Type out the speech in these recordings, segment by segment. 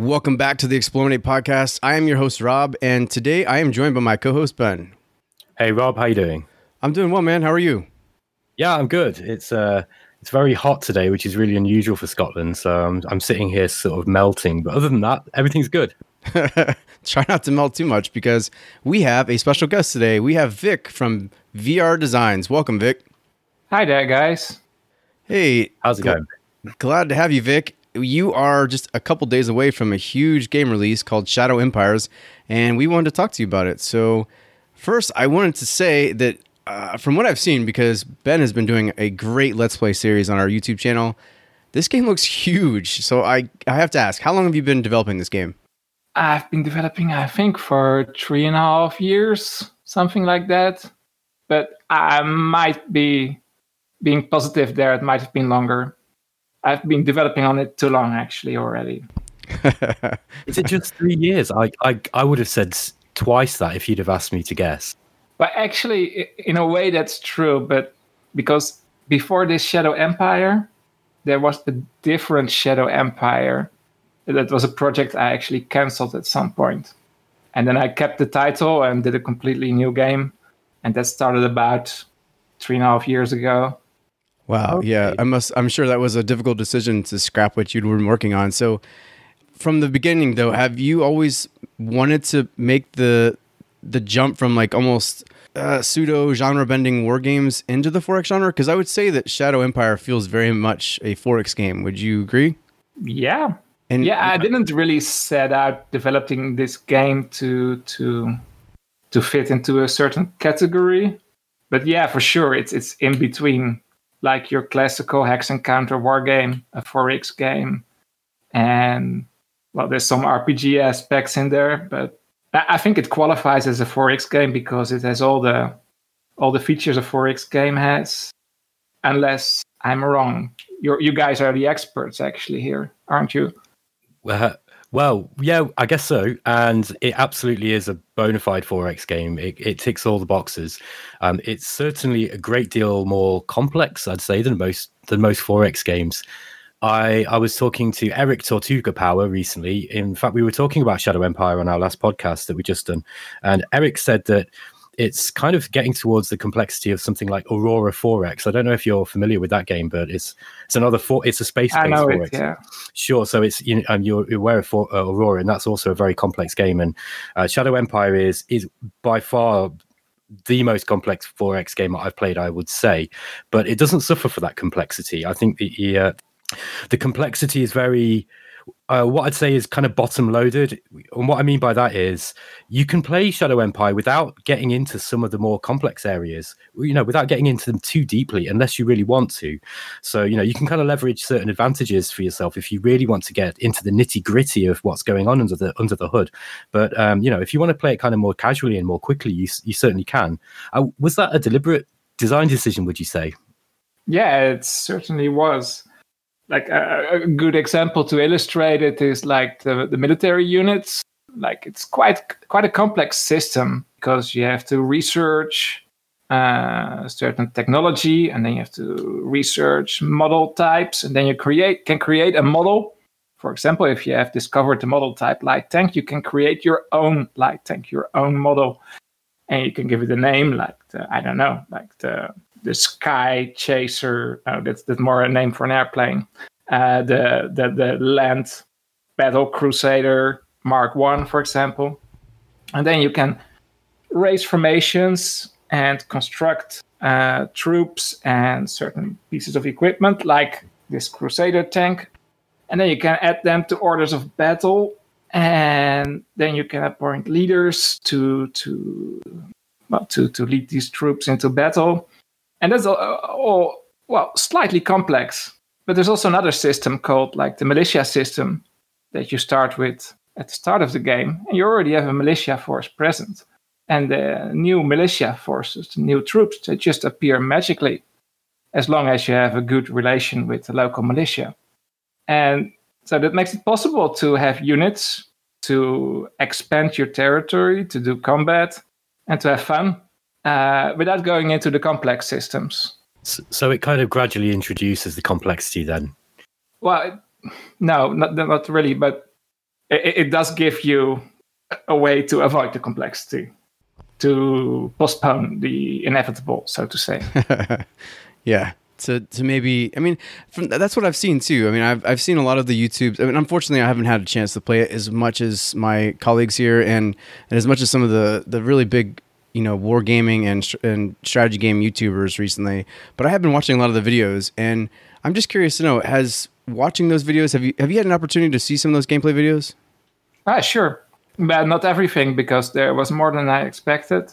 Welcome back to the Explorminate podcast. I am your host Rob, and today I am joined by my co-host Ben. Hey Rob, how you doing? I'm doing well, man. How are you? Yeah, I'm good. It's uh, it's very hot today, which is really unusual for Scotland. So I'm I'm sitting here sort of melting, but other than that, everything's good. Try not to melt too much because we have a special guest today. We have Vic from VR Designs. Welcome, Vic. Hi there, guys. Hey, how's it going? Glad to have you, Vic you are just a couple days away from a huge game release called Shadow Empires, and we wanted to talk to you about it. So, first, I wanted to say that uh, from what I've seen, because Ben has been doing a great Let's Play series on our YouTube channel, this game looks huge. So, I, I have to ask, how long have you been developing this game? I've been developing, I think, for three and a half years, something like that. But I might be being positive there. It might have been longer. I've been developing on it too long, actually, already. Is it just three years? I, I, I would have said twice that if you'd have asked me to guess. But actually, in a way, that's true. But because before this Shadow Empire, there was a different Shadow Empire. That was a project I actually cancelled at some point. And then I kept the title and did a completely new game. And that started about three and a half years ago. Wow. Okay. Yeah. I must, I'm sure that was a difficult decision to scrap what you'd been working on. So from the beginning though, have you always wanted to make the, the jump from like almost uh, pseudo genre bending war games into the 4X genre? Cause I would say that Shadow Empire feels very much a 4X game. Would you agree? Yeah. And yeah, I didn't really set out developing this game to, to, to fit into a certain category, but yeah, for sure, it's it's in between like your classical hex and counter war game, a 4X game. And well, there's some RPG aspects in there, but I think it qualifies as a 4X game because it has all the all the features a 4X game has. Unless I'm wrong, you you guys are the experts actually here, aren't you? Well, well, yeah, I guess so. And it absolutely is a bona fide 4X game. It, it ticks all the boxes. Um, it's certainly a great deal more complex, I'd say, than most than most 4X games. I, I was talking to Eric Tortuga Power recently. In fact, we were talking about Shadow Empire on our last podcast that we just done. And Eric said that it's kind of getting towards the complexity of something like Aurora 4X. I don't know if you're familiar with that game, but it's it's another four. It's a space based 4X. It, yeah. Sure. So it's you know, um, you're aware of for, uh, Aurora, and that's also a very complex game. And uh, Shadow Empire is is by far the most complex 4X game I've played, I would say, but it doesn't suffer for that complexity. I think the uh, the complexity is very uh, what I'd say is kind of bottom loaded. And what I mean by that is you can play Shadow Empire without getting into some of the more complex areas, you know, without getting into them too deeply, unless you really want to. So, you know, you can kind of leverage certain advantages for yourself if you really want to get into the nitty gritty of what's going on under the under the hood. But um, you know, if you want to play it kind of more casually and more quickly, you you certainly can. Uh, was that a deliberate design decision? Would you say? Yeah, it certainly was like a, a, good example to illustrate it is like the, the military units. Like it's quite quite a complex system because you have to research uh, certain technology and then you have to research model types and then you create can create a model. For example if you have discovered the model type light tank you can create your own light tank your own model. And you can give it a name like the, i don't know like the the Sky Chaser. Oh, that's that's more a name for an airplane. Uh, the the the Land Battle Crusader Mark One, for example, and then you can raise formations and construct uh, troops and certain pieces of equipment, like this Crusader tank, and then you can add them to orders of battle, and then you can appoint leaders to to well, to to lead these troops into battle and that's all, well slightly complex. But there's also another system called like the militia system that you start with at the start of the game, and you already have a militia force present. And the new militia forces, the new troops, they just appear magically as long as you have a good relation with the local militia. And so that makes it possible to have units to expand your territory, to do combat, and to have fun uh, without going into the complex systems. So it kind of gradually introduces the complexity then. Well, no, not not really. But it, it does give you a way to avoid the complexity, to postpone the inevitable, so to say. yeah. To, to maybe I mean from, that's what I've seen too. I mean I've I've seen a lot of the YouTube. I mean unfortunately I haven't had a chance to play it as much as my colleagues here and and as much as some of the the really big you know wargaming and and strategy game YouTubers recently. But I have been watching a lot of the videos and I'm just curious to know has watching those videos have you have you had an opportunity to see some of those gameplay videos? Ah, sure, but not everything because there was more than I expected.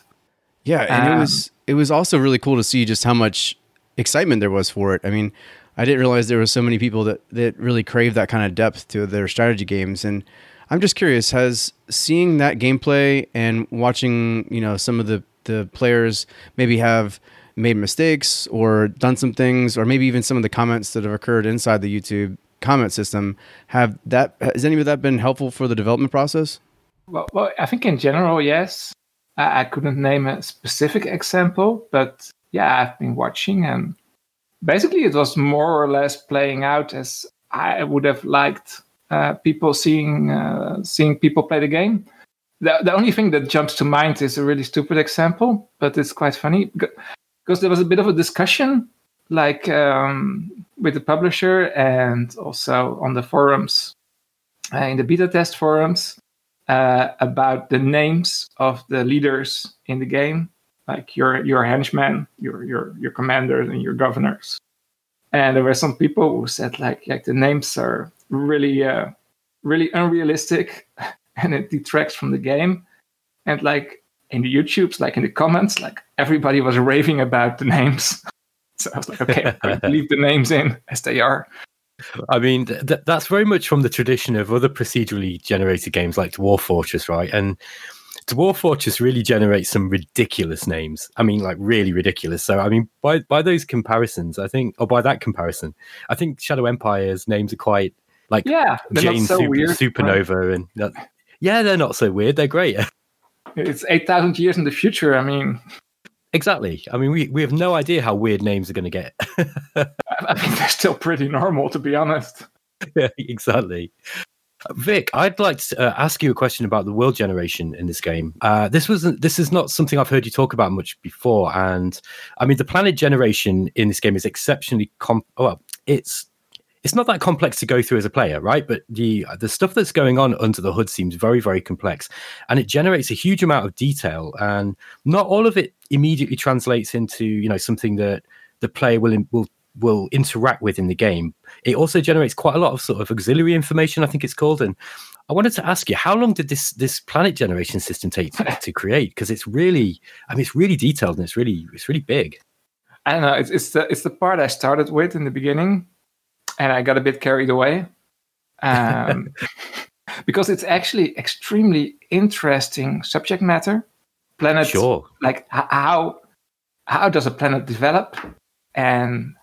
Yeah, and um, it was it was also really cool to see just how much excitement there was for it. I mean, I didn't realize there were so many people that that really crave that kind of depth to their strategy games and I'm just curious has seeing that gameplay and watching, you know, some of the the players maybe have made mistakes or done some things or maybe even some of the comments that have occurred inside the YouTube comment system have that has any of that been helpful for the development process? Well, well I think in general, yes. I, I couldn't name a specific example, but yeah, I've been watching and basically it was more or less playing out as I would have liked uh, people seeing uh, seeing people play the game. The, the only thing that jumps to mind is a really stupid example, but it's quite funny because there was a bit of a discussion, like um, with the publisher and also on the forums, uh, in the beta test forums, uh, about the names of the leaders in the game like your your henchmen, your your your commanders, and your governors. And there were some people who said like like the names are really uh, really unrealistic, and it detracts from the game. And like in the YouTubes, like in the comments, like everybody was raving about the names. so I was like, okay, leave the names in as they are. I mean, th- that's very much from the tradition of other procedurally generated games like Dwarf Fortress, right? And Dwarf Fortress really generates some ridiculous names. I mean, like really ridiculous. So, I mean, by by those comparisons, I think, or by that comparison, I think Shadow Empire's names are quite like yeah, Jane so Super, weird, Supernova, and that, yeah, they're not so weird. They're great. It's eight thousand years in the future. I mean, exactly. I mean, we we have no idea how weird names are going to get. I mean, they're still pretty normal, to be honest. Yeah, exactly. Vic, I'd like to uh, ask you a question about the world generation in this game. Uh, this was this is not something I've heard you talk about much before, and I mean the planet generation in this game is exceptionally com- well. It's it's not that complex to go through as a player, right? But the the stuff that's going on under the hood seems very very complex, and it generates a huge amount of detail, and not all of it immediately translates into you know something that the player will will will interact with in the game. It also generates quite a lot of sort of auxiliary information, I think it's called. And I wanted to ask you, how long did this this planet generation system take to, to create? Because it's really, I mean, it's really detailed and it's really it's really big. I don't know. It's, it's the it's the part I started with in the beginning, and I got a bit carried away, um, because it's actually extremely interesting subject matter. Planet, sure. Like how how does a planet develop, and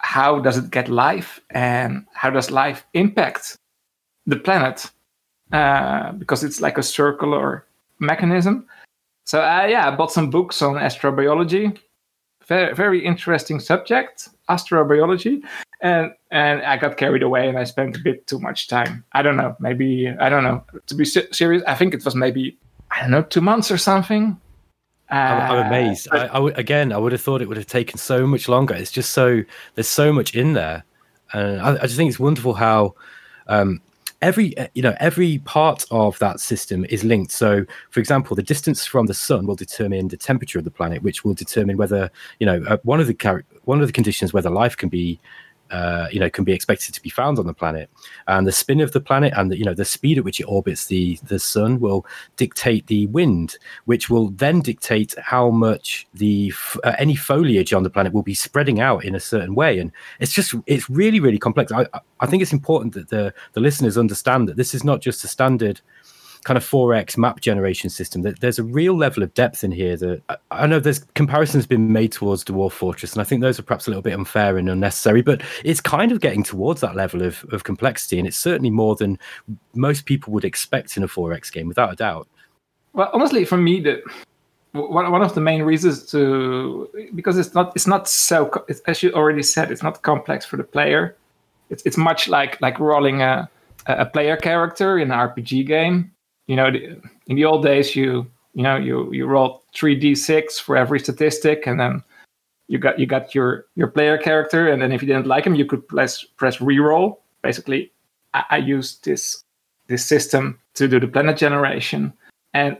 how does it get life and how does life impact the planet uh, because it's like a circular mechanism so uh, yeah i bought some books on astrobiology very, very interesting subject astrobiology and and i got carried away and i spent a bit too much time i don't know maybe i don't know to be serious i think it was maybe i don't know two months or something I'm, I'm, uh, amazed. I, I w- again, I would have thought it would have taken so much longer. It's just so there's so much in there, and I, I just think it's wonderful how um, every uh, you know every part of that system is linked. So, for example, the distance from the sun will determine the temperature of the planet, which will determine whether you know uh, one of the char- one of the conditions whether life can be uh, you know can be expected to be found on the planet. And the spin of the planet and the, you know the speed at which it orbits the the sun will dictate the wind which will then dictate how much the uh, any foliage on the planet will be spreading out in a certain way. And it's just it's really really complex. I i think it's important that the the listeners understand that this is not just a standard kind of 4x map generation system that there's a real level of depth in here that I know there's comparisons been made towards Dwarf Fortress and I think those are perhaps a little bit unfair and unnecessary but it's kind of getting towards that level of, of complexity and it's certainly more than most people would expect in a 4x game without a doubt well honestly for me the one, of the main reasons to because it's not it's not so it's, as you already said it's not complex for the player it's, it's much like like rolling a a player character in an RPG game. You know, in the old days, you you know you you roll three d six for every statistic, and then you got you got your your player character, and then if you didn't like him, you could press press reroll. Basically, I, I used this this system to do the planet generation, and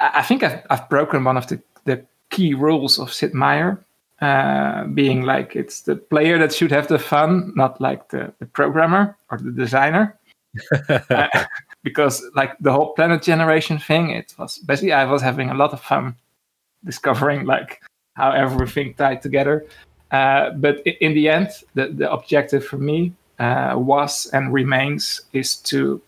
I, I think I've, I've broken one of the the key rules of Sid Meier, uh, being like it's the player that should have the fun, not like the, the programmer or the designer. uh, because like the whole planet generation thing, it was basically I was having a lot of fun discovering like how everything tied together. Uh, but in the end, the, the objective for me uh, was and remains is to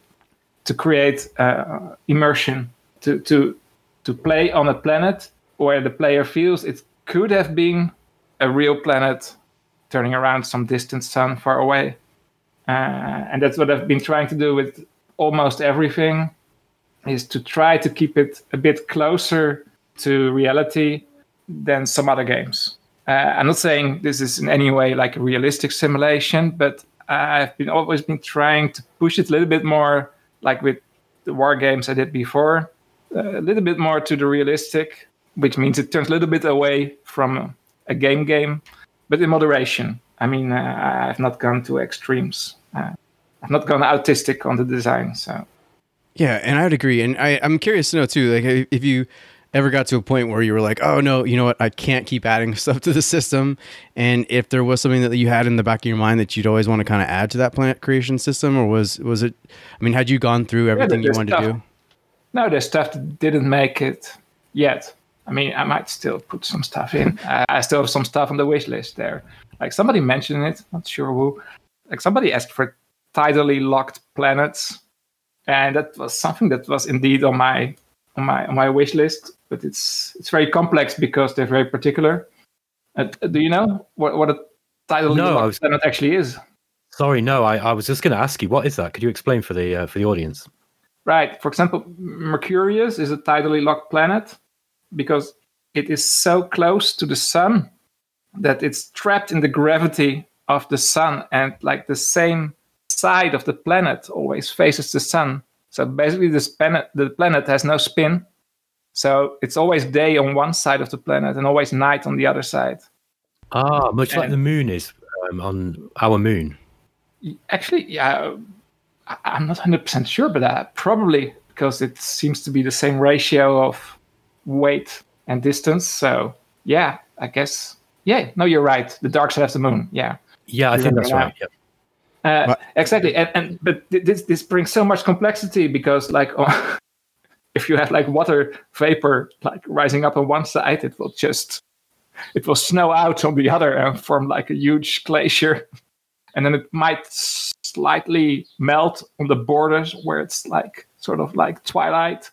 to create uh, immersion, to to to play on a planet where the player feels it could have been a real planet turning around some distant sun far away. Uh, and that's what I've been trying to do with almost everything is to try to keep it a bit closer to reality than some other games. Uh, I'm not saying this is in any way like a realistic simulation, but I've been always been trying to push it a little bit more, like with the war games I did before, uh, a little bit more to the realistic, which means it turns a little bit away from a game game, but in moderation. I mean, uh, I've not gone to extremes. Uh, I've not gone autistic on the design. So, yeah, and I'd agree. And I, I'm curious to know too, like if you ever got to a point where you were like, oh no, you know what, I can't keep adding stuff to the system, and if there was something that you had in the back of your mind that you'd always want to kind of add to that plant creation system, or was was it? I mean, had you gone through everything yeah, you wanted stuff, to do? No, there's stuff that didn't make it yet. I mean, I might still put some stuff in. I still have some stuff on the wish list there. Like somebody mentioned it, not sure who. Like somebody asked for tidally locked planets, and that was something that was indeed on my on my on my wish list. But it's it's very complex because they're very particular. Uh, do you know what what a tidally no, locked was... planet actually is? Sorry, no. I, I was just going to ask you what is that? Could you explain for the uh, for the audience? Right. For example, Mercurius is a tidally locked planet because it is so close to the sun that it's trapped in the gravity of the sun and like the same side of the planet always faces the sun so basically this planet the planet has no spin so it's always day on one side of the planet and always night on the other side ah much and like the moon is um, on our moon actually yeah i'm not 100% sure but uh, probably because it seems to be the same ratio of weight and distance. So yeah, I guess yeah. No, you're right. The dark side of the moon. Yeah. Yeah, I think that's right. Yep. Uh, exactly, and, and but this this brings so much complexity because like oh, if you have like water vapor like rising up on one side, it will just it will snow out on the other and form like a huge glacier, and then it might slightly melt on the borders where it's like sort of like twilight,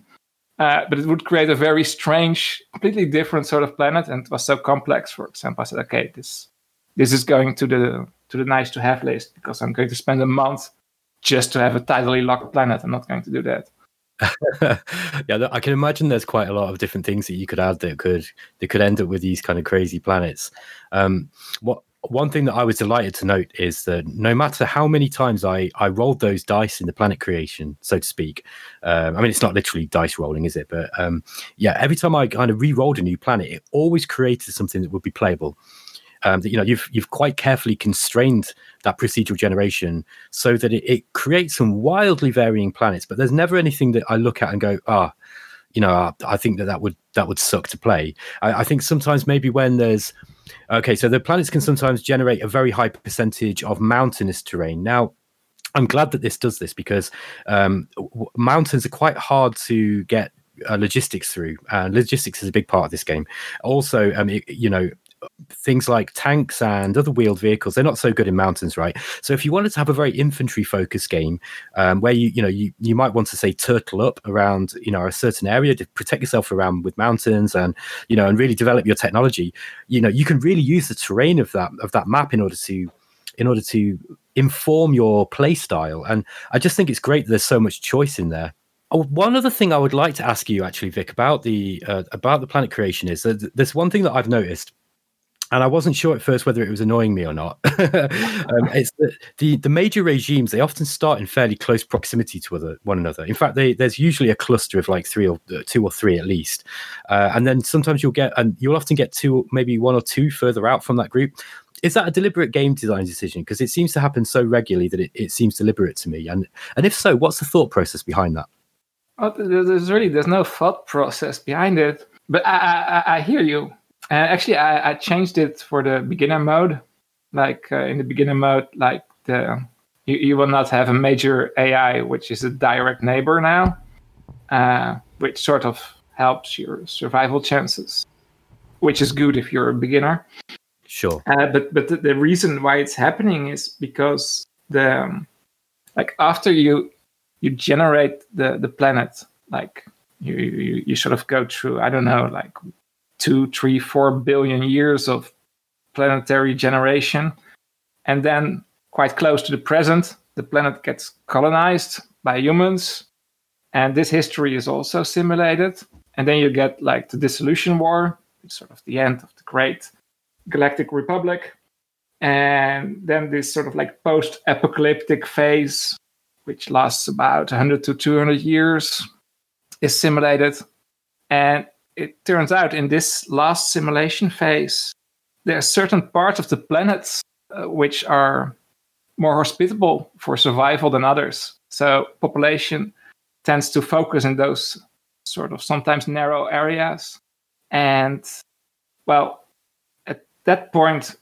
uh, but it would create a very strange, completely different sort of planet, and it was so complex. For example, I said, okay, this this is going to the to the nice to have list because I'm going to spend a month just to have a tidally locked planet. I'm not going to do that. yeah, I can imagine there's quite a lot of different things that you could add that could that could end up with these kind of crazy planets. Um, what one thing that I was delighted to note is that no matter how many times I, I rolled those dice in the planet creation, so to speak, um, I mean, it's not literally dice rolling, is it? But um, yeah, every time I kind of re rolled a new planet, it always created something that would be playable. Um, that you know you've you've quite carefully constrained that procedural generation so that it, it, creates some wildly varying planets but there's never anything that i look at and go ah you know I, I think that that would that would suck to play I, I think sometimes maybe when there's Okay, so the planets can sometimes generate a very high percentage of mountainous terrain. Now, I'm glad that this does this because um, w- mountains are quite hard to get uh, logistics through. Uh, logistics is a big part of this game. Also, um, it, you know, things like tanks and other wheeled vehicles they're not so good in mountains right? So if you wanted to have a very infantry focused game um, where you you know you, you might want to say turtle up around you know a certain area to protect yourself around with mountains and you know and really develop your technology you know you can really use the terrain of that of that map in order to in order to inform your play style and i just think it's great that there's so much choice in there. Oh, one other thing I would like to ask you, actually, Vic, about the uh, about the planet creation is that there's one thing that I've noticed and I wasn't sure at first whether it was annoying me or not. um, it's the, the, the major regimes they often start in fairly close proximity to other, one another. In fact, they, there's usually a cluster of like three or uh, two or three at least, uh, and then sometimes you'll get and you'll often get two, maybe one or two further out from that group. Is that a deliberate game design decision? Because it seems to happen so regularly that it, it seems deliberate to me. And and if so, what's the thought process behind that? Well, there's really there's no thought process behind it. But I I, I hear you uh, actually, I, I, changed it for the beginner mode. Like uh, in the beginner mode, like the you, you, will not have a major AI, which is a direct neighbor now, uh, which sort of helps your survival chances, which is good if you're a beginner. Sure. Uh, but but the, the, reason why it's happening is because the um, like after you you generate the the planet, like you, you you sort of go through I don't know like two, three, four billion years of planetary generation. And then, quite close to the present, the planet gets colonized by humans. And this history is also simulated. And then you get like the dissolution war, it's sort of the end of the great galactic republic. And then this sort of like post apocalyptic phase, which lasts about 100 to 200 years, is simulated. And it turns out in this last simulation phase, there are certain parts of the planet uh, which are more hospitable for survival than others. So population tends to focus in those sort of sometimes narrow areas. And well, at that point,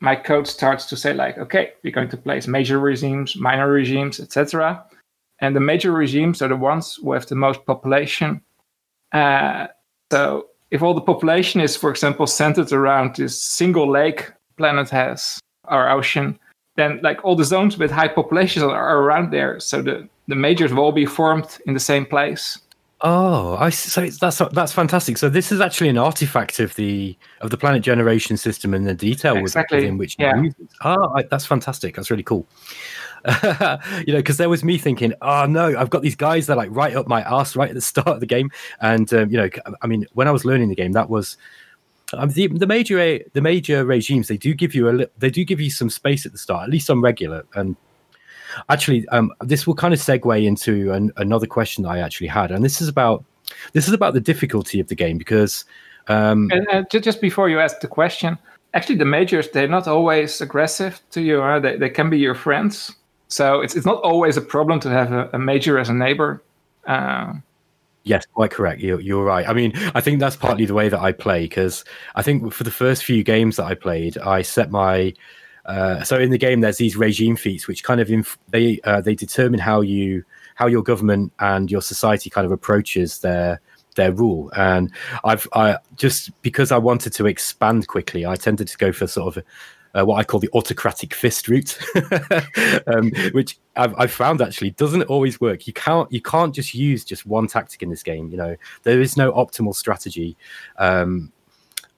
my code starts to say like, okay, we're going to place major regimes, minor regimes, etc. And the major regimes are the ones with the most population. Uh, so if all the population is, for example, centered around this single lake planet has, or ocean, then like all the zones with high populations are around there. So the, the majors will all be formed in the same place. Oh, I so that's that's fantastic. So this is actually an artifact of the of the planet generation system and the detail exactly. within which yeah. you use it. Oh, I, that's fantastic. That's really cool. you know, because there was me thinking, oh no, I've got these guys that like right up my ass right at the start of the game, and um, you know, I mean, when I was learning the game, that was um, the, the major the major regimes. They do give you a they do give you some space at the start, at least on regular. And actually, um, this will kind of segue into an, another question that I actually had, and this is about this is about the difficulty of the game because. Um, and, uh, just before you ask the question, actually the majors they're not always aggressive to you huh? they, they can be your friends so it's it's not always a problem to have a, a major as a neighbor. Uh, Yes, quite correct. You're, you're right. I mean, I think that's partly the way that I play because I think for the first few games that I played, I set my uh, so in the game there's these regime feats which kind of inf- they uh, they determine how you how your government and your society kind of approaches their their rule. And I've I just because I wanted to expand quickly, I tended to go for sort of uh, what I call the autocratic fist route, um, which I've, I've, found actually doesn't always work. You can't you can't just use just one tactic in this game. You know, there is no optimal strategy. Um,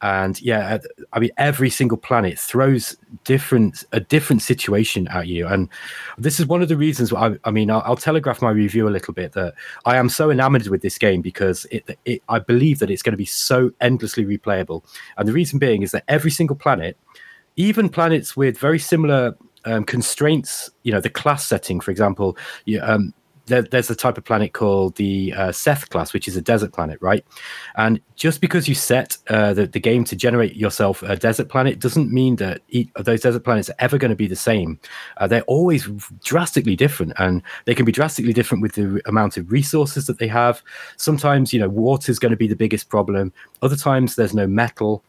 and yeah, I mean, every single planet throws different a different situation at you, and this is one of the reasons. I, I mean, I'll, I'll, telegraph my review a little bit that I am so enamored with this game because it, it I believe that it's going to be so endlessly replayable, and the reason being is that every single planet even planets with very similar um, constraints, you know, the class setting, for example, you, um, there, there's a type of planet called the uh, Seth class, which is a desert planet, right? And just because you set uh, the, the game to generate yourself a desert planet doesn't mean that those desert planets are ever going to be the same. Uh, they're always drastically different, and they can be drastically different with the amount of resources that they have. Sometimes, you know, water is going to be the biggest problem. Other times, there's no metal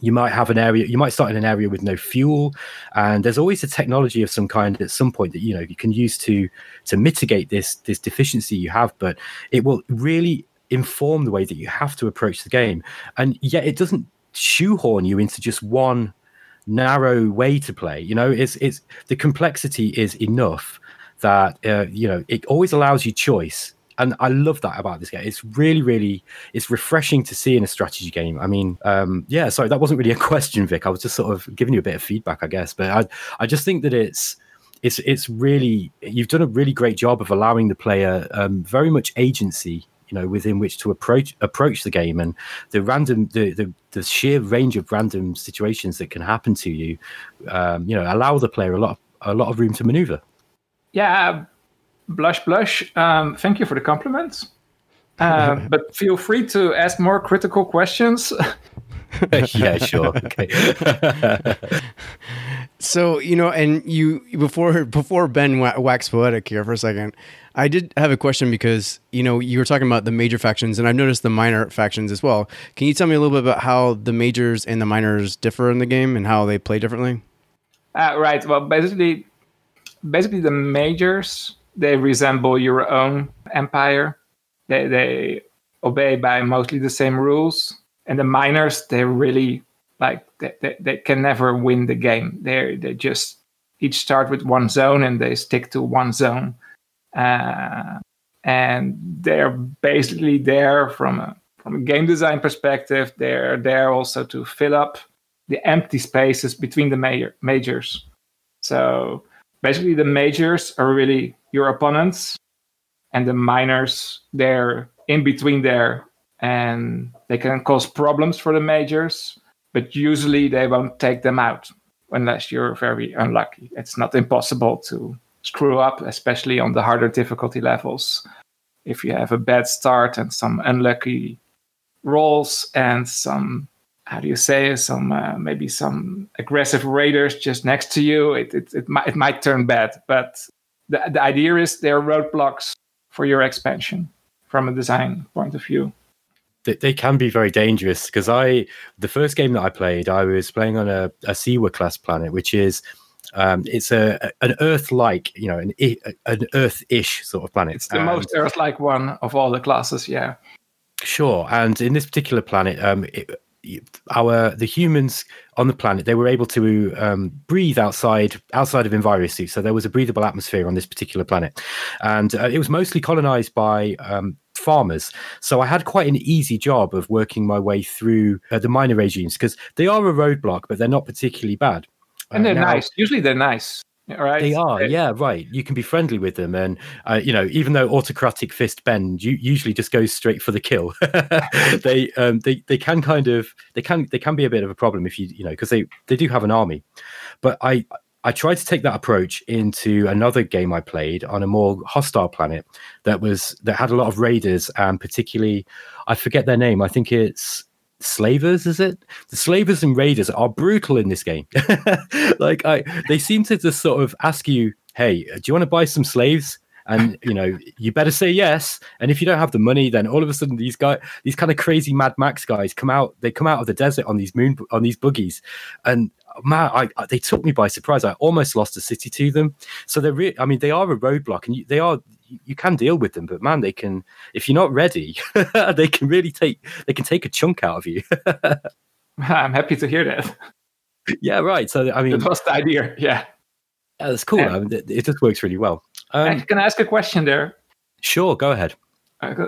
you might have an area you might start in an area with no fuel and there's always a technology of some kind at some point that you know you can use to to mitigate this this deficiency you have but it will really inform the way that you have to approach the game. And yet it doesn't shoehorn you into just one narrow way to play you know? It's it's the complexity is enough that uh, you know it always allows you choice and I love that about this game. It's really, really, it's refreshing to see in a strategy game. I mean, um, yeah. Sorry, that wasn't really a question, Vic. I was just sort of giving you a bit of feedback, I guess. But I, I just think that it's, it's, it's really, you've done a really great job of allowing the player um, very much agency you know within which to approach approach the game and the random the the, the sheer range of random situations that can happen to you um, you know allow the player a lot of, a lot of room to maneuver yeah blush blush um, thank you for the compliments uh, but feel free to ask more critical questions yeah sure okay so you know and you before before ben waxed poetic here for a second I did have a question because you know you were talking about the major factions, and I've noticed the minor factions as well. Can you tell me a little bit about how the majors and the minors differ in the game and how they play differently? Uh, right. Well, basically, basically the majors they resemble your own empire. They they obey by mostly the same rules, and the minors they really like they, they, they can never win the game. They they just each start with one zone and they stick to one zone uh, and they're basically there from a from a game design perspective. They're there also to fill up the empty spaces between the major, majors. So basically, the majors are really your opponents, and the minors they're in between there, and they can cause problems for the majors. But usually, they won't take them out unless you're very unlucky. It's not impossible to screw up, especially on the harder difficulty levels. If you have a bad start and some unlucky rolls and some, how do you say, some uh, maybe some aggressive raiders just next to you, it it it might, it might turn bad. But the the idea is they're roadblocks for your expansion from a design point of view they can be very dangerous because I the first game that I played I was playing on a, a Siwa class planet which is um, it's a an Earth-like, you know, an an Earth-ish sort of planet. It's the and, most Earth-like one of all the classes, yeah. Sure, and in this particular planet, um, it, our the humans on the planet they were able to um, breathe outside outside of envirosuits so there was a breathable atmosphere on this particular planet and uh, it was mostly colonized by um, farmers so i had quite an easy job of working my way through uh, the minor regimes because they are a roadblock but they're not particularly bad and they're now, nice. Usually they're nice. Right. They are, yeah, right. You can be friendly with them, and uh, you know, even though autocratic fist bend, you usually just goes straight for the kill. they, um, they, they can kind of, they can, they can be a bit of a problem if you, you know, because they, they do have an army. But I, I tried to take that approach into another game I played on a more hostile planet that was that had a lot of raiders and particularly, I forget their name. I think it's slavers is it? The slavers and raiders are brutal in this game. Like i they seem to just sort of ask you hey uh, do you want to buy some slaves? And you know you better say yes. And if you don't have the money then all of a sudden these guys these kind of crazy mad max guys come out they come out of the desert on these moon on these buggies. And man I, I they took me by surprise. I almost lost a city to them. So they're re- i mean they are a roadblock and you, they are you can deal with them, but man, they can if you're not ready, they can really take they can take a chunk out of you. I'm happy to hear that. Yeah, right. So I mean, that was the idea. Yeah, yeah that's cool. I mean, it, it, just works really well. Um, can I ask a question there? Sure, go ahead. Uh,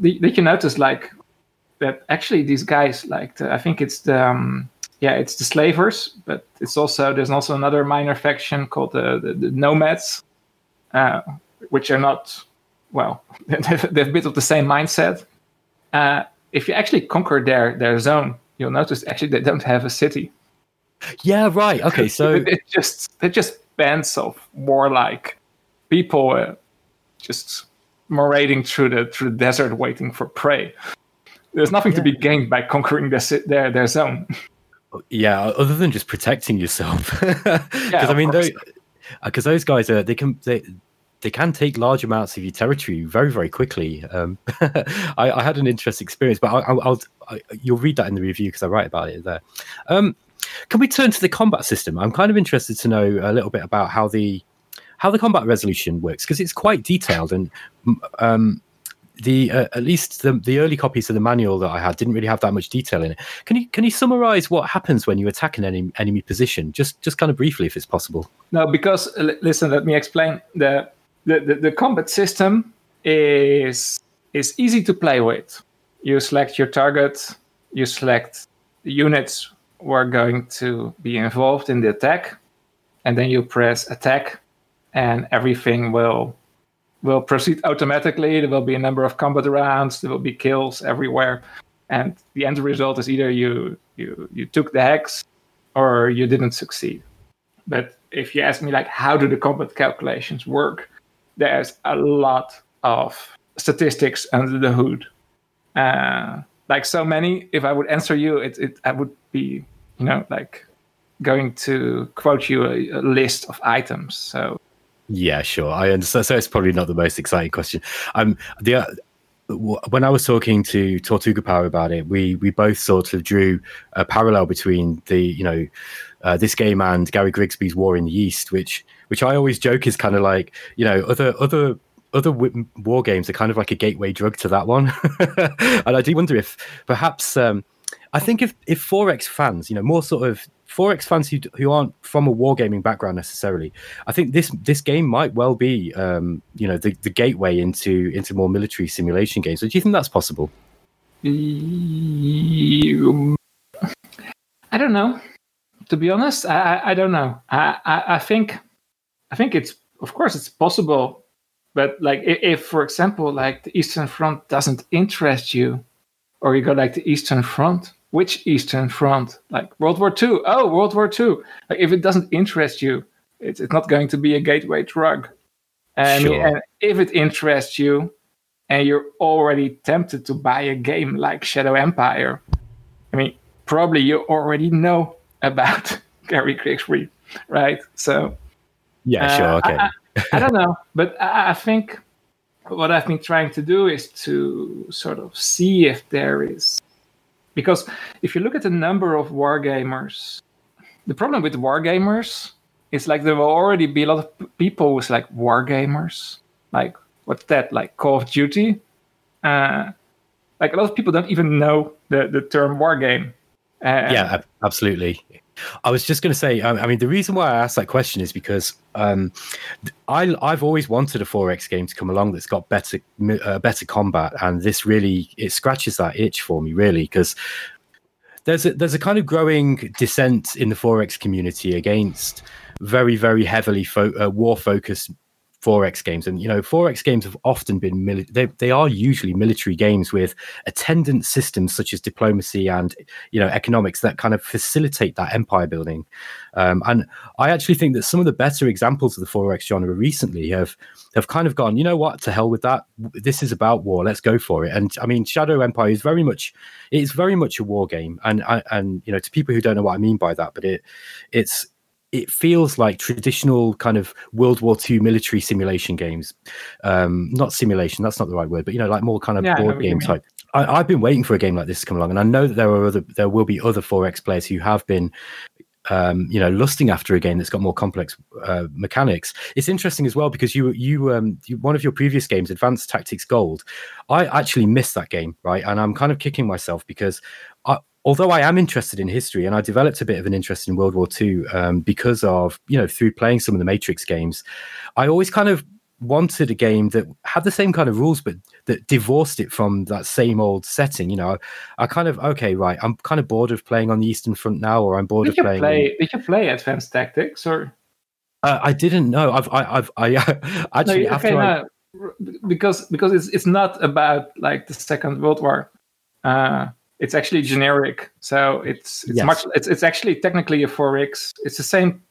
did you notice like that? Actually, these guys, like the, I think it's the um, yeah, it's the slavers, but it's also there's also another minor faction called the the, the nomads. Uh, which are not well they're a bit of the same mindset. Uh, if you actually conquer their their zone you'll notice actually they don't have a city. Yeah right. Okay so it's just they're just bands of warlike people uh, just marauding through the through the desert waiting for prey. There's nothing yeah. to be gained by conquering their their, their zone. Yeah other than just protecting yourself. Because yeah, i mean because those guys are they can they they can take large amounts of your territory very very quickly. Um, I, I, had an interesting experience, but I, will you'll read that in the review because I write about it there. Um, can we turn to the combat system? I'm kind of interested to know a little bit about how the how the combat resolution works because it's quite detailed and um, the uh, at least the, the early copies of the manual that I had didn't really have that much detail in it. Can you can you summarize what happens when you attack an enemy, enemy position, just just kind of briefly, if it's possible? No, because listen, let me explain. The the, the, the combat system is is easy to play with. You select your target, you select the units who are going to be involved in the attack, and then you press attack, and everything will will proceed automatically. There will be a number of combat rounds. There will be kills everywhere, and the end result is either you you you took the hex or you didn't succeed. But if you ask me, like, how do the combat calculations work? There's a lot of statistics under the hood. Uh, like so many, if I would answer you, it, it I would be, you know, like going to quote you a, a list of items. So yeah, sure, I understand. So it's probably not the most exciting question. Um, the uh, when I was talking to Tortuga Power about it, we we both sort of drew a parallel between the you know uh, this game and Gary Grigsby's War in the East, which which I always joke is kind of like you know other other other war games are kind of like a gateway drug to that one, and I do wonder if perhaps um, I think if if 4X fans, you know, more sort of 4X fans who, who aren't from a wargaming background necessarily, I think this this game might well be, um, you know, the, the gateway into into more military simulation games. So do you think that's possible? I don't know. To be honest, I, I, I don't know. I, I, I think I think it's of course it's possible, but like if, if for example like the Eastern Front doesn't interest you, or you go like the Eastern Front, which Eastern Front? Like World War II? Oh, World War II. Like if it doesn't interest you, it's, it's not going to be a gateway drug. And, sure. and if it interests you, and you're already tempted to buy a game like Shadow Empire, I mean, probably you already know about Gary Grigsby, right? So, yeah, uh, sure, okay. I, I, I, don't know, but I, I think what I've been trying to do is to sort of see if there is because if you look at the number of wargamers, the problem with wargamers is like there will already be a lot of people with like wargamers. Like what's that? Like Call of Duty. Uh, like a lot of people don't even know the the term wargame. Uh, yeah, absolutely. I was just going to say, I mean, the reason why I asked that question is because um, I, I've always wanted a 4X game to come along that's got better, uh, better combat, and this really it scratches that itch for me, really, because there's a, there's a kind of growing dissent in the 4X community against very, very heavily fo- uh, war focused 4X games. And, you know, 4X games have often been, mili- they, they are usually military games with attendant systems such as diplomacy and, you know, economics that kind of facilitate that empire building. Um, and I actually think that some of the better examples of the 4X genre recently have, have kind of gone, you know what, to hell with that. This is about war. Let's go for it. And I mean, Shadow Empire is very much, it's very much a war game. And, I and, you know, to people who don't know what I mean by that, but it, it's, it feels like traditional kind of World War II military simulation games. Um, not simulation, that's not the right word, but you know, like more kind of yeah, board game type. I, have been waiting for a game like this to come along, and I know that there are other, there will be other 4X players who have been, um, you know, lusting after a game that's got more complex uh, mechanics. It's interesting as well because you, you, um, you, one of your previous games, Advanced Tactics Gold, I actually missed that game, right? And I'm kind of kicking myself because I, although I am interested in history and I developed a bit of an interest in World War II um, because of, you know, through playing some of the Matrix games, I always kind of wanted a game that had the same kind of rules, but that divorced it from that same old setting. You know, I kind of, okay, right, I'm kind of bored of playing on the Eastern Front now, or I'm bored did of playing. Play, did you play Advanced Tactics or? Uh, I didn't know. I've, I, have I actually no, after okay, I... no, because because it's it's not about like the Second World War. Uh, it's actually generic. So it's it's yes. much it's it's actually technically a 4x. It's the same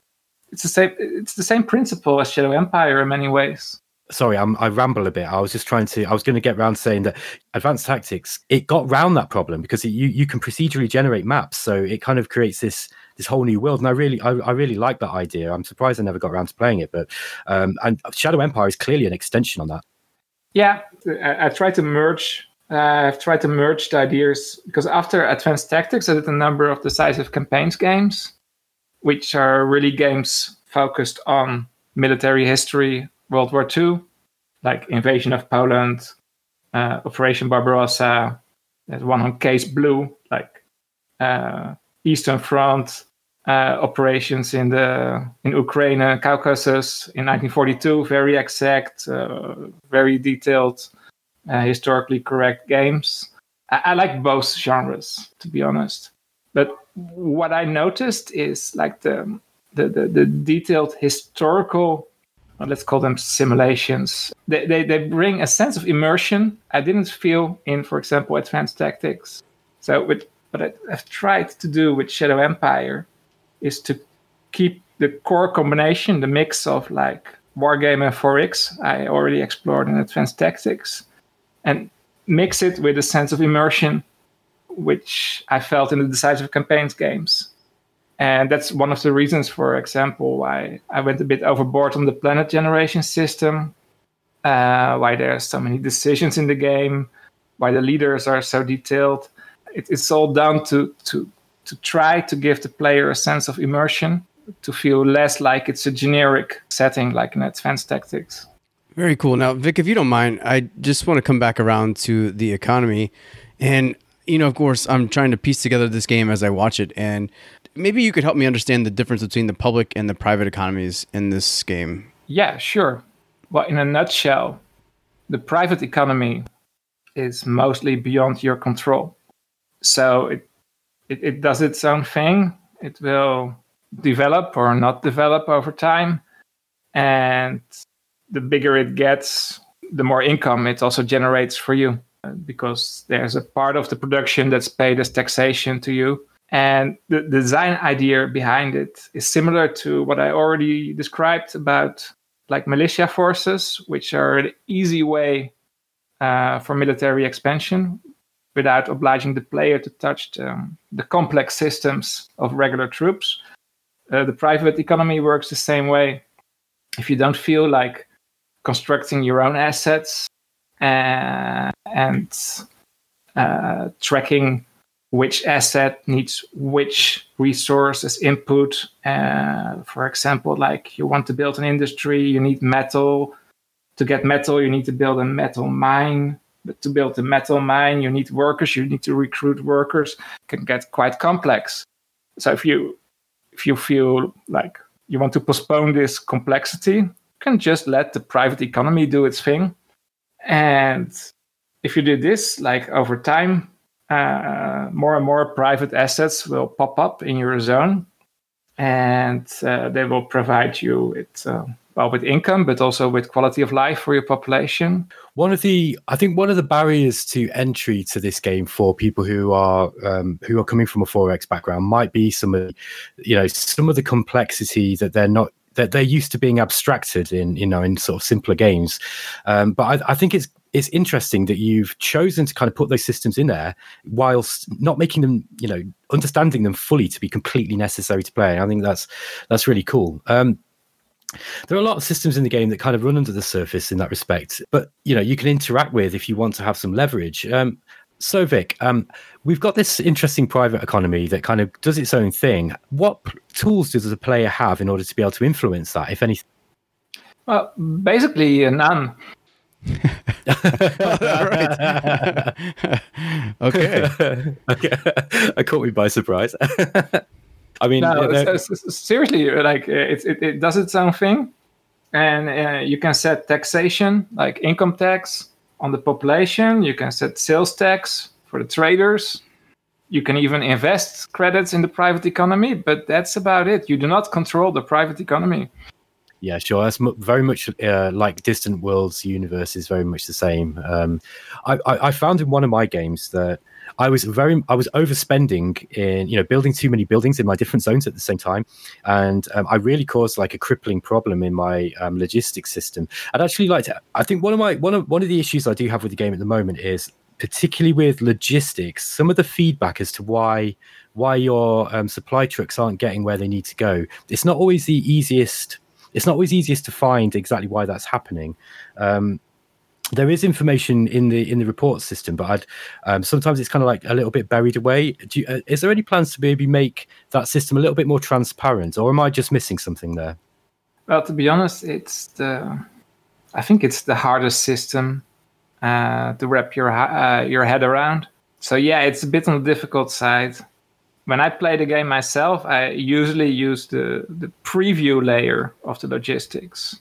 it's the same it's the same principle as Shadow Empire in many ways. Sorry, I'm, I ramble a bit. I was just trying to. I was going to get around saying that advanced tactics it got round that problem because it, you you can procedurally generate maps, so it kind of creates this this whole new world. And I really I, I really like that idea. I'm surprised I never got around to playing it, but um, and Shadow Empire is clearly an extension on that. Yeah, I, I tried to merge uh, I've tried to merge the ideas because after Advanced Tactics, I did a number of decisive campaigns games, which are really games focused on military history, World War II, like Invasion of Poland, uh, Operation Barbarossa, there's one on Case Blue, like uh, Eastern Front uh, operations in the in Ukraine, Caucasus in 1942, very exact, uh, very detailed Uh, historically correct games. I, I like both genres, to be honest. But what I noticed is like the the, the, the detailed historical let's call them simulations. They, they, they bring a sense of immersion I didn't feel in, for example, Advanced Tactics. So with, what I've tried to do with Shadow Empire is to keep the core combination, the mix of like Wargame and 4X, I already explored in Advanced Tactics, and mix it with a sense of immersion, which I felt in the Decisive Campaigns games. And that's one of the reasons, for example, why I went a bit overboard on the planet generation system, uh, why there are so many decisions in the game, why the leaders are so detailed. It, it's all down to, to, to try to give the player a sense of immersion, to feel less like it's a generic setting like in Advanced Tactics. Very cool. Now, Vic, if you don't mind, I just want to come back around to the economy. And, you know, of course, I'm trying to piece together this game as I watch it. And maybe you could help me understand the difference between the public and the private economies in this game. Yeah, sure. Well, in a nutshell, the private economy is mostly beyond your control. So it, it, it does its own thing. It will develop or not develop over time. And the bigger it gets, the more income it also generates for you because there's a part of the production that's paid as taxation to you and the, the design idea behind it is similar to what I already described about like militia forces, which are an easy way uh, for military expansion without obliging the player to touch um, the complex systems of regular troops. Uh, the private economy works the same way. If you don't feel like constructing your own assets uh, and uh, tracking which asset needs which resource input. Uh, for example, like you want to build an industry, you need metal. To get metal, you need to build a metal mine. But to build a metal mine, you need workers. You need to recruit workers. It can get quite complex. So if you if you feel like you want to postpone this complexity, can just let the private economy do its thing. And if you do this, like over time, uh, more and more private assets will pop up in your zone, and uh, they will provide you with uh, well with income, but also with quality of life for your population. One of the, I think, one of the barriers to entry to this game for people who are um, who are coming from a 4X background might be some of, you know, some of the complexity that they're not that they're used to being abstracted in you know in sort of simpler games. Um, but I, I, think it's it's interesting that you've chosen to kind of put those systems in there whilst not making them you know understanding them fully to be completely necessary to play. I think that's that's really cool. Um, there are a lot of systems in the game that kind of run under the surface in that respect but you know you can interact with if you want to have some leverage. Um, so, Vic, um, we've got this interesting private economy that kind of does its own thing. What p- tools does a player have in order to be able to influence that, if anything? Well, basically, uh, none. okay. okay. I caught me by surprise. I mean, no, yeah, seriously, like it, it, it, does its own thing, and uh, you can set taxation, like income tax, on the population. You can set sales tax for the traders. You can even invest credits in the private economy, but that's about it. You do not control the private economy. Yeah, sure. That's very much uh, like Distant Worlds universe is very much the same. Um, I, I, I, found in one of my games that I was very I was overspending in you know building too many buildings in my different zones at the same time, and um, I really caused like a crippling problem in my um, logistics system. I'd actually like to. I think one of my one of one of the issues I do have with the game at the moment is particularly with logistics. Some of the feedback as to why why your um, supply trucks aren't getting where they need to go. It's not always the easiest. It's not always easiest to find exactly why that's happening. Um, there is information in the in the report system, but um, sometimes it's kind of like a little bit buried away. You, uh, is there any plans to maybe make that system a little bit more transparent, or am I just missing something there? Well, to be honest, it's the I think it's the hardest system uh, to wrap your uh, your head around. So yeah, it's a bit on the difficult side. When I play the game myself, I usually use the the preview layer of the logistics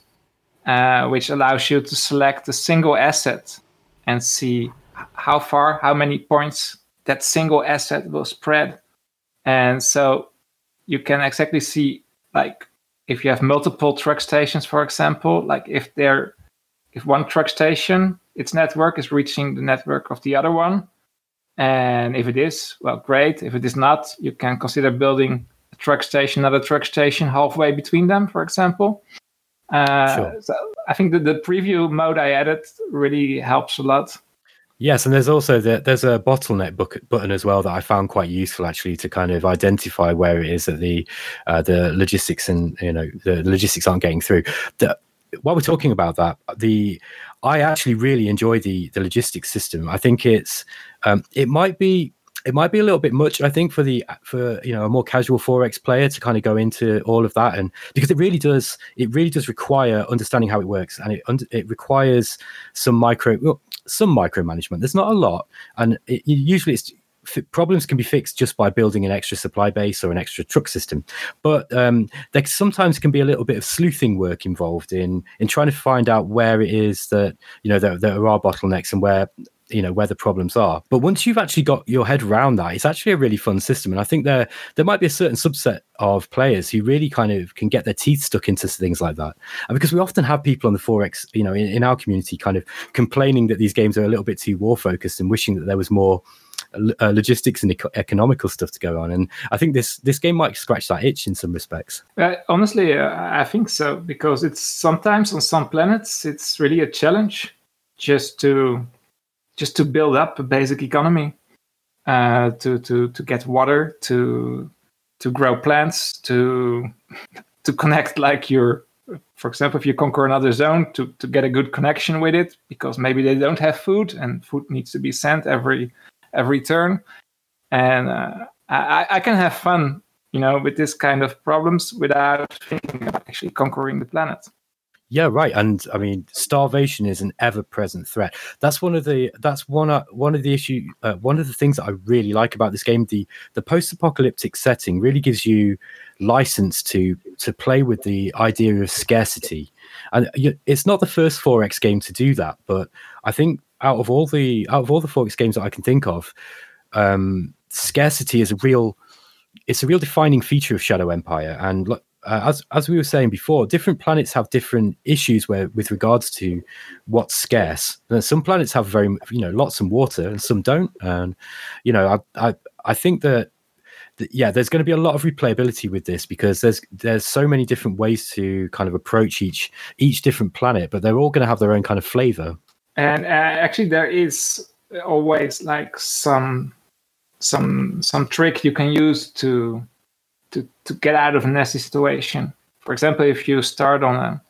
uh, which allows you to select a single asset and see how far, how many points that single asset will spread. And so you can exactly see like if you have multiple truck stations, for example, like if they're if one truck station its network is reaching the network of the other one, and if it is, well, great. If it is not, you can consider building a truck station, another truck station halfway between them, for example. Uh, sure. so I think that the preview mode I added really helps a lot. Yes, and there's also the, there's a bottleneck button as well that I found quite useful actually to kind of identify where it is that the uh, the logistics and you know the logistics aren't getting through. The, while we're talking about that, the I actually really enjoy the the logistics system. I think it's um, it might be it might be a little bit much i think for the for you know a more casual 4x player to kind of go into all of that. And because it really does it really does require understanding how it works. And it it requires some micro well, some micromanagement. There's not a lot. And it, usually it's problems can be fixed just by building an extra supply base or an extra truck system. But um, there sometimes can be a little bit of sleuthing work involved in in trying to find out where it is that you know there, there are bottlenecks and where you know where the problems are but once you've actually got your head around that it's actually a really fun system and i think there there might be a certain subset of players who really kind of can get their teeth stuck into things like that and because we often have people on the 4x you know in, in our community kind of complaining that these games are a little bit too war focused and wishing that there was more uh, logistics and eco- economical stuff to go on. And I think this this game might scratch that itch in some respects. Uh, honestly, uh, I think so because it's sometimes on some planets it's really a challenge just to just to build up a basic economy, uh, to to to get water, to to grow plants, to to connect like your for example, if you conquer another zone, to, to get a good connection with it, because maybe they don't have food and food needs to be sent every every turn, and uh, I, I can have fun, you know, with this kind of problems without thinking about actually conquering the planet. Yeah, right. And I mean, starvation is an ever-present threat. That's one of the that's one uh, one of the issue uh, one of the things that I really like about this game. The the post-apocalyptic setting really gives you license to to play with the idea of scarcity, and it's not the first 4X game to do that. But I think out of all the out of all the 4X games that I can think of, um, scarcity is a real it's a real defining feature of Shadow Empire. And uh, as as we were saying before, different planets have different issues where with regards to what's scarce. And some planets have very you know lots of water, and some don't. And you know, I I, I think that yeah, there's going to be a lot of replayability with this because there's there's so many different ways to kind of approach each each different planet, but they're all going to have their own kind of flavor and uh, actually there is always like some some some trick you can use to to to get out of a nasty situation for example if you start on a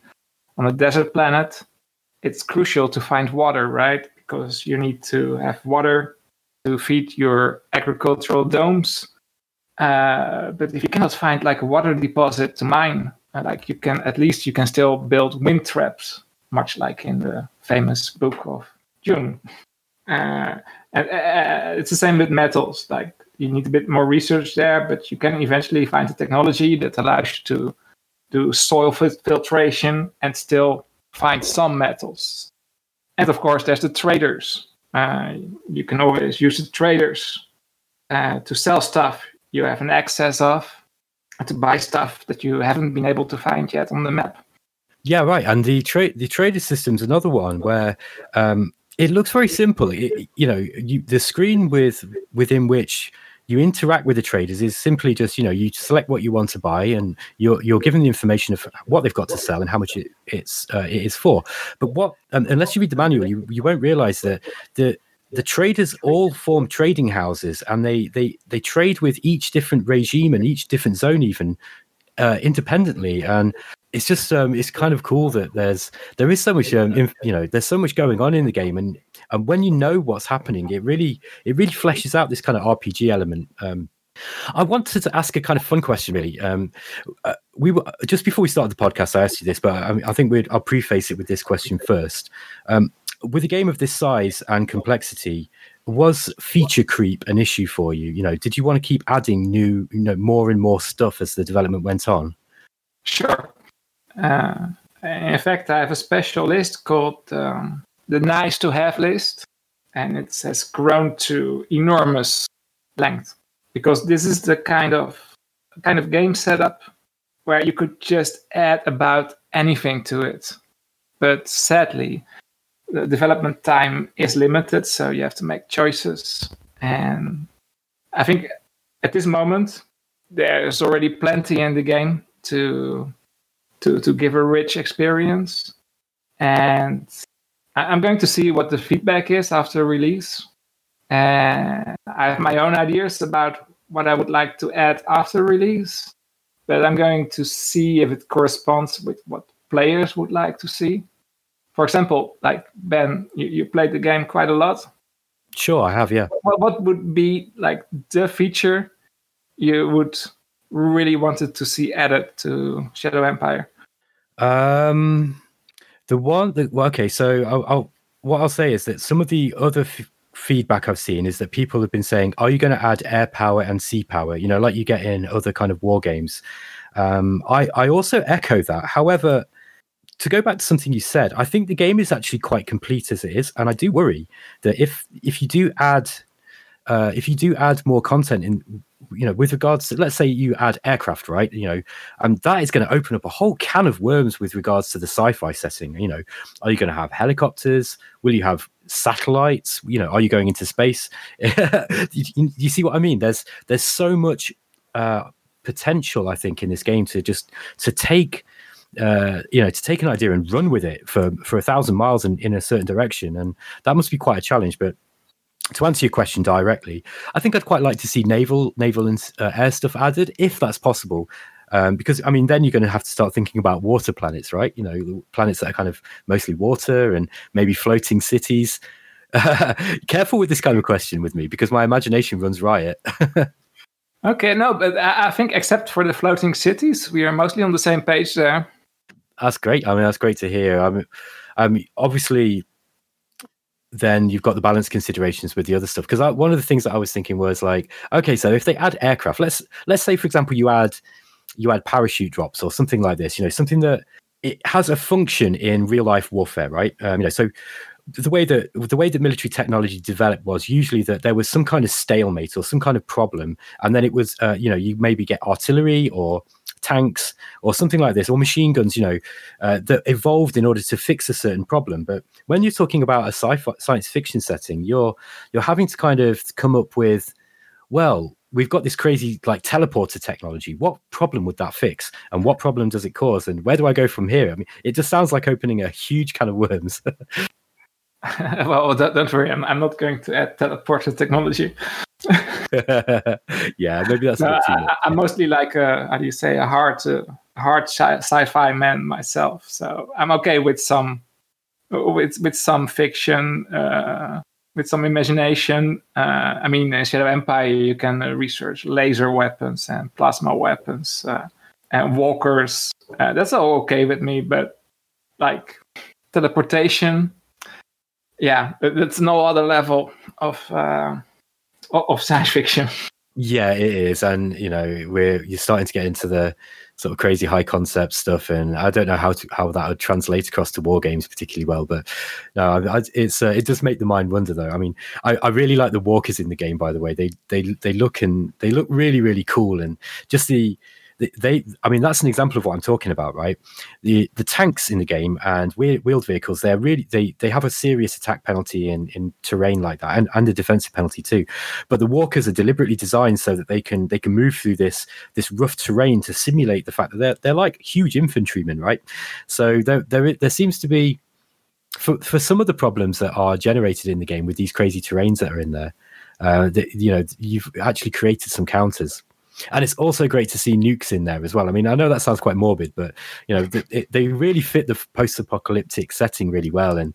on a desert planet it's crucial to find water right because you need to have water to feed your agricultural domes uh, but if you cannot find like a water deposit to mine uh, like you can at least you can still build wind traps much like in the famous book of Dune. Uh, and uh, it's the same with metals. Like you need a bit more research there, but you can eventually find a technology that allows you to do soil filtration and still find some metals. And of course, there's the traders. Uh, you can always use the traders uh, to sell stuff you have an excess of, to buy stuff that you haven't been able to find yet on the map. Yeah, right. And the trade the trader system's another one where um, it looks very simple. It, you know, you, the screen with within which you interact with the traders is simply just you know you select what you want to buy and you're you're given the information of what they've got to sell and how much it, it's uh, it is for. But what um, unless you read the manual, you you won't realize that the the traders all form trading houses and they they they trade with each different regime and each different zone even uh, independently and it's just um, it's kind of cool that there's there is so much um, you know there's so much going on in the game and and when you know what's happening it really it really fleshes out this kind of rpg element. Um, i wanted to ask a kind of fun question really. Um, uh, we were just before we started the podcast i asked you this but i, I think we'd i'll preface it with this question first. Um, with a game of this size and complexity was feature creep an issue for you? You know did you want to keep adding new you know more and more stuff as the development went on? Sure. Uh, in fact, I have a special list called um, the nice to have list, and it has grown to enormous length because this is the kind of kind of game setup where you could just add about anything to it. But sadly, the development time is limited, so you have to make choices. And I think at this moment, there's already plenty in the game to to to give a rich experience. And I'm going to see what the feedback is after release. And I have my own ideas about what I would like to add after release, but I'm going to see if it corresponds with what players would like to see. For example, like Ben, you, you played the game quite a lot. Sure, I have, yeah. What, what would be like the feature you would really wanted to see added to Shadow Empire? Um, the one that well, okay, so I'll, I'll, what I'll say is that some of the other f- feedback I've seen is that people have been saying, "Are you going to add air power and sea power?" You know, like you get in other kind of war games. Um, I I also echo that. However, to go back to something you said, I think the game is actually quite complete as it is, and I do worry that if if you do add uh, if you do add more content in you know with regards to let's say you add aircraft right you know and that is going to open up a whole can of worms with regards to the sci-fi setting. You know are you going to have helicopters? Will you have satellites? You know are you going into space? You, you, see what i mean? There's there's so much uh, potential i think in this game to just to take uh, you know, to take an idea and run with it for for a thousand miles in, in a certain direction, and that must be quite a challenge. But to answer your question directly, I think I'd quite like to see naval, naval and uh, air stuff added, if that's possible. Um, because I mean, then you're going to have to start thinking about water planets, right? You know, planets that are kind of mostly water and maybe floating cities. careful with this kind of question with me because my imagination runs riot. okay, no, but I think except for the floating cities, we are mostly on the same page there. That's great. I mean, that's great to hear. I mean, I mean obviously then you've got the balance considerations with the other stuff. Because one of the things that I was thinking was like, okay, so if they add aircraft, let's let's say for example you add you add parachute drops or something like this, you know, something that it has a function in real life warfare, right? Um, you know, so the way that the way that military technology developed was usually that there was some kind of stalemate or some kind of problem, and then it was uh, you know you maybe get artillery or tanks or something like this, or machine guns, you know, uh, that evolved in order to fix a certain problem. But when you're talking about a sci-fi science fiction setting, you're you're having to kind of come up with, well, we've got this crazy like teleporter technology. What problem would that fix? And what problem does it cause? And where do I go from here? I mean, it just sounds like opening a huge can of worms. well, don't worry, I'm, I'm not going to add teleporter technology. yeah, maybe that's. No, I, am mostly like a how do you say a hard uh, hard sci- fi man myself, so I'm okay with some with with some fiction, uh, with some imagination. Uh, I mean, in Shadow Empire, you can uh, research laser weapons and plasma weapons uh, and walkers. Uh, that's all okay with me, but like teleportation, yeah, it's no other level of uh, of science fiction. Yeah, it is, and you know, we're you're starting to get into the sort of crazy high concept stuff, and I don't know how to how that would translate across to war games particularly well, but no, I, it's uh, it does make the mind wonder though. I mean, I, I really like the walkers in the game, by the way. They they they look and they look really really cool, and just the they i mean that's an example of what i'm talking about right? The the tanks in the game and wheeled vehicles they're really they they have a serious attack penalty in in terrain like that and, and a defensive penalty too. But the walkers are deliberately designed so that they can they can move through this this rough terrain to simulate the fact that they're they're like huge infantrymen right? So there there, there seems to be for, for some of the problems that are generated in the game with these crazy terrains that are in there uh, that you know you've actually created some counters and it's also great to see nukes in there as well. I mean, I know that sounds quite morbid, but you know, it, they really fit the post-apocalyptic setting really well. And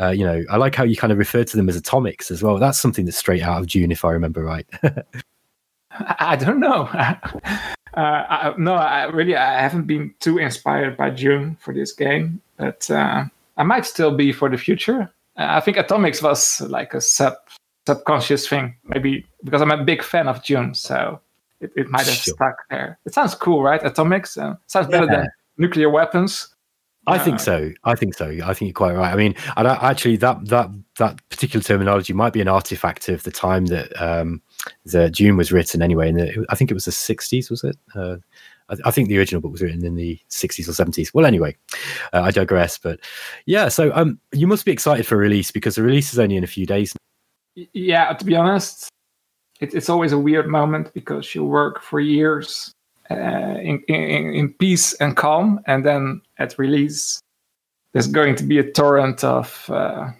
uh, you know, I like how you kind of refer to them as atomics as well. That's something that's straight out of Dune, if I remember right. I don't know. Uh, I, no, I really I haven't been too inspired by Dune for this game, but uh, I might still be for the future. Uh, I think atomics was like a sub subconscious thing, maybe because I'm a big fan of Dune, So it, it might have sure. stuck there. It sounds cool, right? Atomics uh, sounds better yeah. than nuclear weapons. I think uh, so. I think so. I think you're quite right. I mean, and I, actually, that that that particular terminology might be an artifact of the time that um, the Dune was written. Anyway, in the, I think it was the '60s, was it? Uh, I, I, think the original book was written in the 60s or 70s. Well, anyway, uh, I digress. But yeah, so um, you must be excited for release because the release is only in a few days. Yeah, to be honest, it, it's always a weird moment because you work for years uh, in, in, in peace and calm, and then at release, there's going to be a torrent of uh,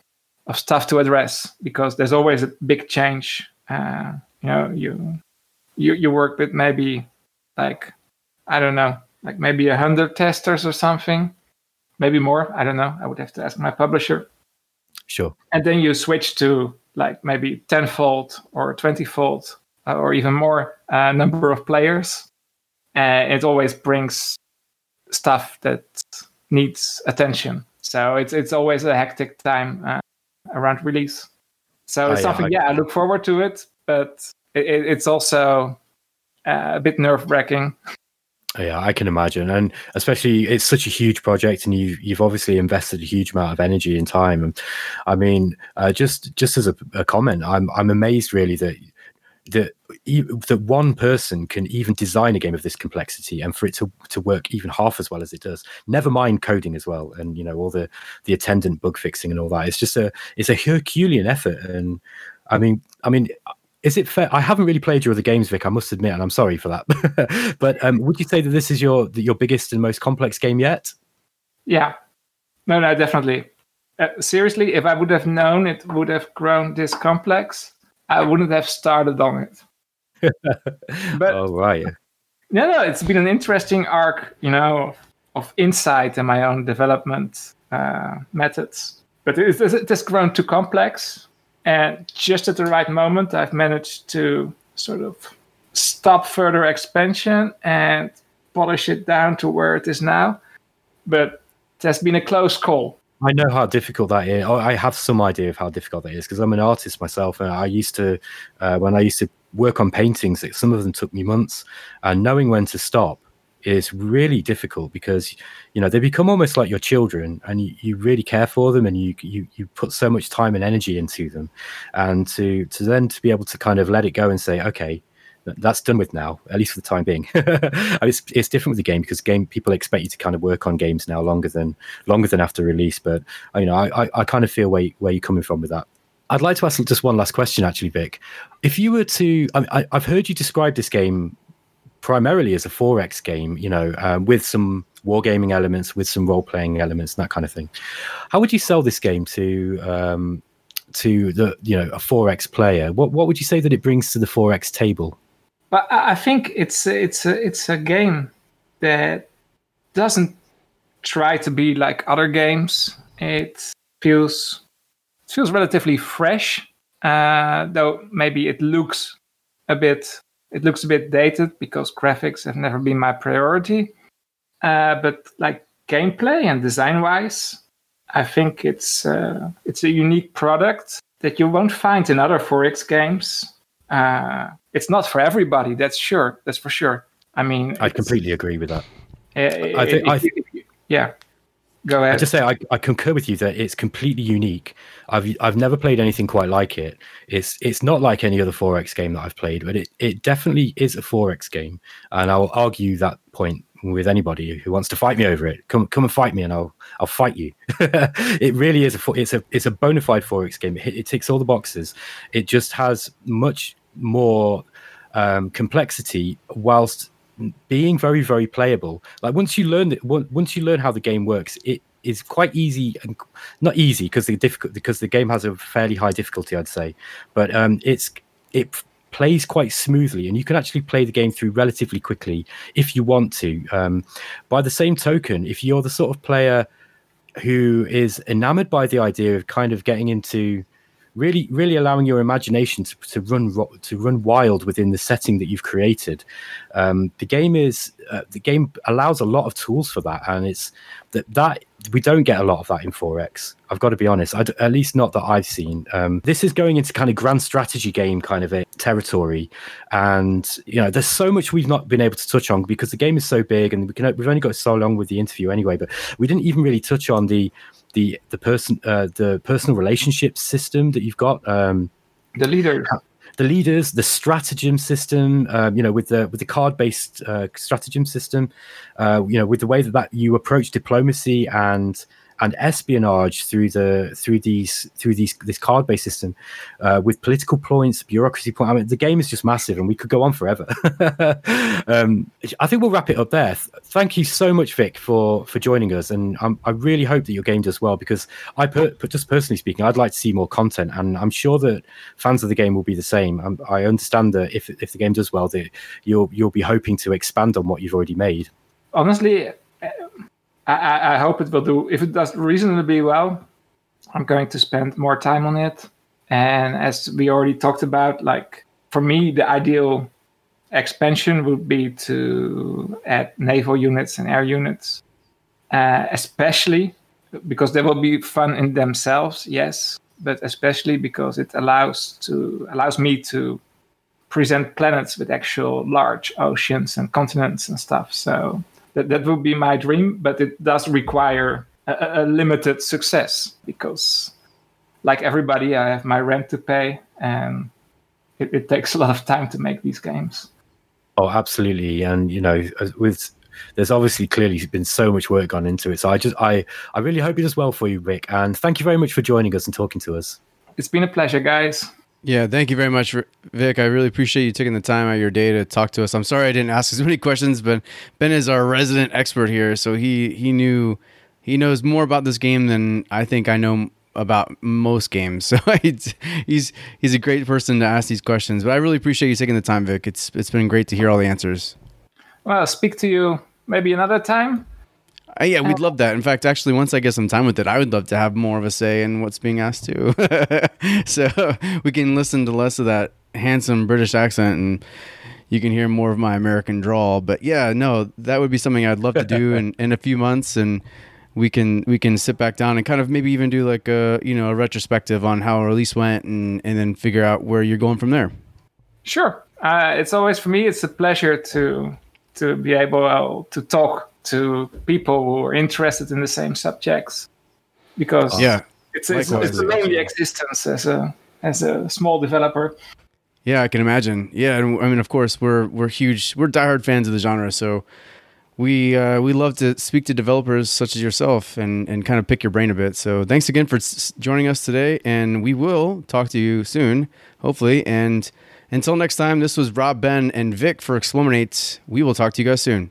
of stuff to address because there's always a big change. Uh, you know, you you you work with maybe like I don't know, like maybe a hundred testers or something, maybe more. I don't know. I would have to ask my publisher. Sure. And then you switch to like maybe tenfold or twentyfold uh, or even more uh, number of players. And it always brings stuff that needs attention. So it's it's always a hectic time uh, around release. So it's oh, something, yeah, I, yeah, I look forward to it, but it, it's also uh, a bit nerve wracking. Yeah, I can imagine, and especially it's such a huge project, and you you've obviously invested a huge amount of energy and time. And I mean, uh, just just as a, a, comment, I'm I'm amazed really that that that one person can even design a game of this complexity, and for it to to work even half as well as it does. Never mind coding as well, and you know all the the attendant bug fixing and all that. It's just a it's a Herculean effort, and I mean I mean is it fair? I haven't really played your other games, Vic. I must admit, and I'm sorry for that. but um, would you say that this is your your biggest and most complex game yet? Yeah, no, no, definitely. Uh, seriously, if I would have known it would have grown this complex, I wouldn't have started on it. but oh right, no, no, it's been an interesting arc, you know, of insight in my own development uh, methods. But it, it, it has grown too complex and just at the right moment, I've managed to sort of stop further expansion and polish it down to where it is now. But it has been a close call. I know how difficult that is. I have some idea of how difficult that is because I'm an artist myself, and I used to, uh, when I used to work on paintings, some of them took me months, and knowing when to stop is really difficult because you know they become almost like your children and you, you really care for them and you, you you put so much time and energy into them. And to to then to be able to kind of let it go and say okay that's done with now at least for the time being. It's, it's different with the game because game people expect you to kind of work on games now longer than longer than after release. But you know i i, I kind of feel where, where you're coming from with that. I'd like to ask just one last question, actually, Vic. If you were to, I, have heard you describe this game primarily as a 4X game, you know, um, with some wargaming elements, with some role playing elements, and that kind of thing. How would you sell this game to um, to the you know a 4X player? What what would you say that it brings to the 4X table? But I think it's it's a, it's a game that doesn't try to be like other games. It feels it feels relatively fresh, uh, though maybe it looks a bit it looks a bit dated because graphics have never been my priority. Uh, but like gameplay and design wise, I think it's uh, it's a unique product that you won't find in other 4X games. Uh, it's not for everybody, that's sure. That's for sure. I mean, I completely agree with that. I think, I, yeah. Go ahead. I just say I, I concur with you that it's completely unique. I've I've never played anything quite like it. It's it's not like any other 4X game that I've played, but it, it definitely is a 4X game. And I'll argue that point with anybody who wants to fight me over it. Come come and fight me and I'll I'll fight you. it really is a it's a it's a bona fide 4X game. It, it ticks all the boxes. It just has much more um, complexity whilst being very very playable. Like once you learn it once you learn how the game works it is quite easy and not easy because the difficult because the game has a fairly high difficulty i'd say. But um it's it plays quite smoothly and you can actually play the game through relatively quickly if you want to. Um by the same token if you're the sort of player who is enamored by the idea of kind of getting into really really allowing your imagination to, to run to run wild within the setting that you've created. Um, the game is uh, the game allows a lot of tools for that and it's that that we don't get a lot of that in 4x i've got to be honest. I'd, at least not that i've seen. Um, this is going into kind of grand strategy game kind of a territory. And you know there's so much we've not been able to touch on because the game is so big and we can we've only got so long with the interview anyway but we didn't even really touch on the the the person uh, the personal relationship system that you've got. Um, the leader the leaders, the stratagem system, um, you know, with the with the card based uh, stratagem system, uh, you know, with the way that, that you approach diplomacy and and espionage through the through these through these this card based system uh, with political points, bureaucracy points. I mean, the game is just massive, and we could go on forever. um, I think we'll wrap it up there. Thank you so much, Vic, for for joining us, and I'm, i really hope that your game does well because I per, just personally speaking, I'd like to see more content, and I'm sure that fans of the game will be the same. I'm, i understand that if if the game does well, that you'll you'll be hoping to expand on what you've already made. Honestly, I, I hope it will do. If it does reasonably well, I'm going to spend more time on it. And as we already talked about, like for me, the ideal expansion would be to add naval units and air units, uh, especially because they will be fun in themselves, yes, but especially because it allows to allows me to present planets with actual large oceans and continents and stuff. So that, that would be my dream, but it does require a, a limited success because, like everybody, I have my rent to pay, and it, it takes a lot of time to make these games. Oh, absolutely, and you know, with there's obviously clearly been so much work gone into it. So I just I I really hope it does well for you, Rick, and thank you very much for joining us and talking to us. It's been a pleasure, guys. Yeah, thank you very much, Vic. I really appreciate you taking the time out of your day to talk to us. I'm sorry I didn't ask as many questions, but Ben is our resident expert here, so he he knew he knows more about this game than I think I know about most games. So he's he's he's a great person to ask these questions. But I really appreciate you taking the time, Vic. It's it's been great to hear all the answers. Well, I'll speak to you maybe another time. Uh, yeah, we'd love that. In fact, actually, once I get some time with it, I would love to have more of a say in what's being asked too. so we can listen to less of that handsome British accent and you can hear more of my American drawl. But yeah, no, that would be something I'd love to do in, in a few months and we can we can sit back down and kind of maybe even do like a you know a retrospective on how a release went and and then figure out where you're going from there. Sure, uh, it's always for me. It's a pleasure to to be able uh, to talk to people who are interested in the same subjects because yeah it's, it's, it's a lonely existence as a as a small developer. Yeah i can imagine. Yeah and i mean of course we're we're huge we're diehard fans of the genre so we uh, we love to speak to developers such as yourself and and kind of pick your brain a bit. So thanks again for s- joining us today and we will talk to you soon hopefully. And until next time this was rob ben and vic for Explorminate we will talk to you guys soon